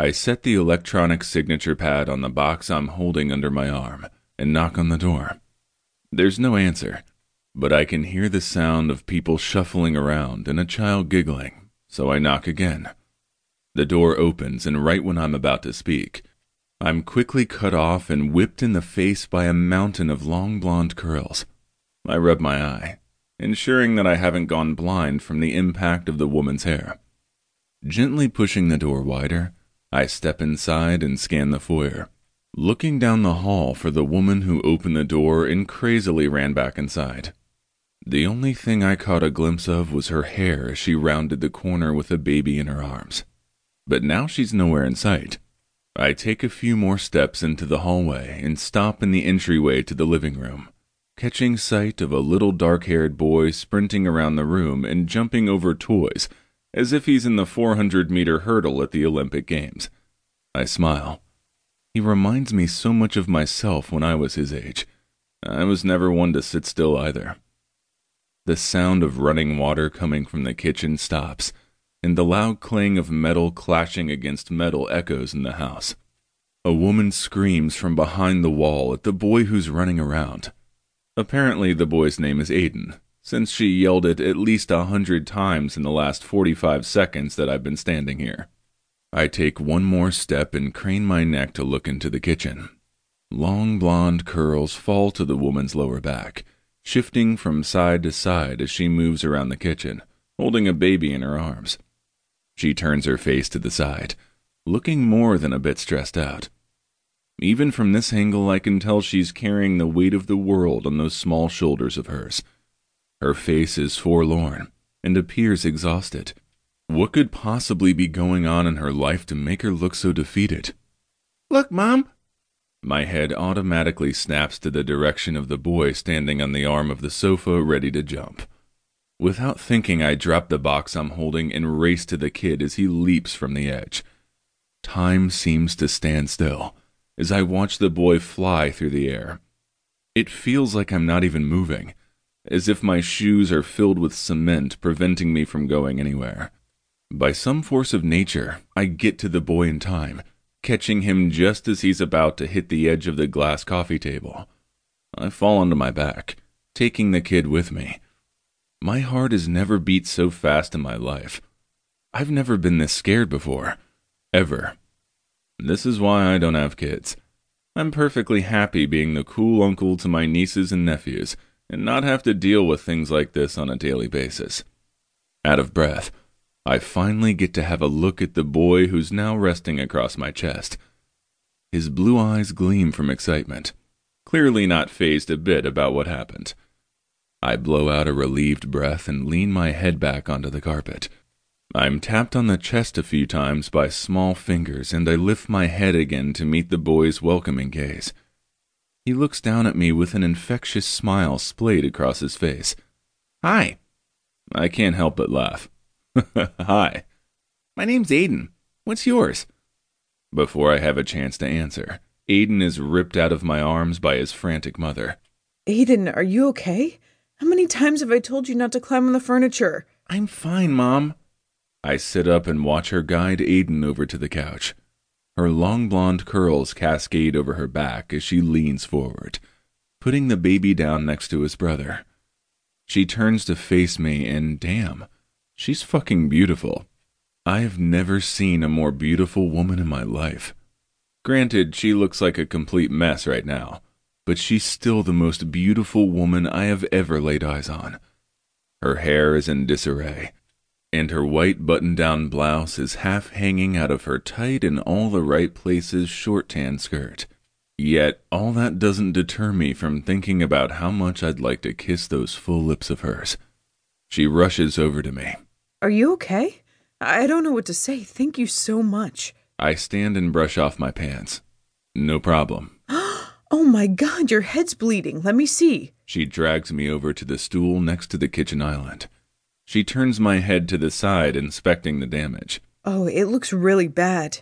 I set the electronic signature pad on the box I'm holding under my arm and knock on the door. There's no answer, but I can hear the sound of people shuffling around and a child giggling, so I knock again. The door opens, and right when I'm about to speak, I'm quickly cut off and whipped in the face by a mountain of long blonde curls. I rub my eye, ensuring that I haven't gone blind from the impact of the woman's hair. Gently pushing the door wider, I step inside and scan the foyer, looking down the hall for the woman who opened the door and crazily ran back inside. The only thing I caught a glimpse of was her hair as she rounded the corner with a baby in her arms. But now she's nowhere in sight. I take a few more steps into the hallway and stop in the entryway to the living room, catching sight of a little dark haired boy sprinting around the room and jumping over toys as if he's in the 400 meter hurdle at the Olympic Games. I smile. He reminds me so much of myself when I was his age. I was never one to sit still either. The sound of running water coming from the kitchen stops, and the loud clang of metal clashing against metal echoes in the house. A woman screams from behind the wall at the boy who's running around. Apparently, the boy's name is Aiden, since she yelled it at least a hundred times in the last 45 seconds that I've been standing here. I take one more step and crane my neck to look into the kitchen. Long blonde curls fall to the woman's lower back, shifting from side to side as she moves around the kitchen, holding a baby in her arms. She turns her face to the side, looking more than a bit stressed out. Even from this angle, I can tell she's carrying the weight of the world on those small shoulders of hers. Her face is forlorn and appears exhausted. What could possibly be going on in her life to make her look so defeated? Look, Mom! My head automatically snaps to the direction of the boy standing on the arm of the sofa ready to jump. Without thinking, I drop the box I'm holding and race to the kid as he leaps from the edge. Time seems to stand still as I watch the boy fly through the air. It feels like I'm not even moving as if my shoes are filled with cement, preventing me from going anywhere. By some force of nature, I get to the boy in time, catching him just as he's about to hit the edge of the glass coffee table. I fall onto my back, taking the kid with me. My heart has never beat so fast in my life. I've never been this scared before. Ever. This is why I don't have kids. I'm perfectly happy being the cool uncle to my nieces and nephews and not have to deal with things like this on a daily basis. Out of breath, I finally get to have a look at the boy who's now resting across my chest. His blue eyes gleam from excitement, clearly not fazed a bit about what happened. I blow out a relieved breath and lean my head back onto the carpet. I'm tapped on the chest a few times by small fingers, and I lift my head again to meet the boy's welcoming gaze. He looks down at me with an infectious smile splayed across his face. Hi. I can't help but laugh. Hi. My name's Aiden. What's yours? Before I have a chance to answer, Aiden is ripped out of my arms by his frantic mother. Aiden, are you okay? How many times have I told you not to climb on the furniture? I'm fine, Mom. I sit up and watch her guide Aiden over to the couch. Her long blonde curls cascade over her back as she leans forward, putting the baby down next to his brother. She turns to face me, and damn, she's fucking beautiful. I have never seen a more beautiful woman in my life. Granted, she looks like a complete mess right now, but she's still the most beautiful woman I have ever laid eyes on. Her hair is in disarray, and her white button down blouse is half hanging out of her tight in all the right places short tan skirt. Yet, all that doesn't deter me from thinking about how much I'd like to kiss those full lips of hers. She rushes over to me. Are you okay? I don't know what to say. Thank you so much. I stand and brush off my pants. No problem. oh my god, your head's bleeding. Let me see. She drags me over to the stool next to the kitchen island. She turns my head to the side, inspecting the damage. Oh, it looks really bad.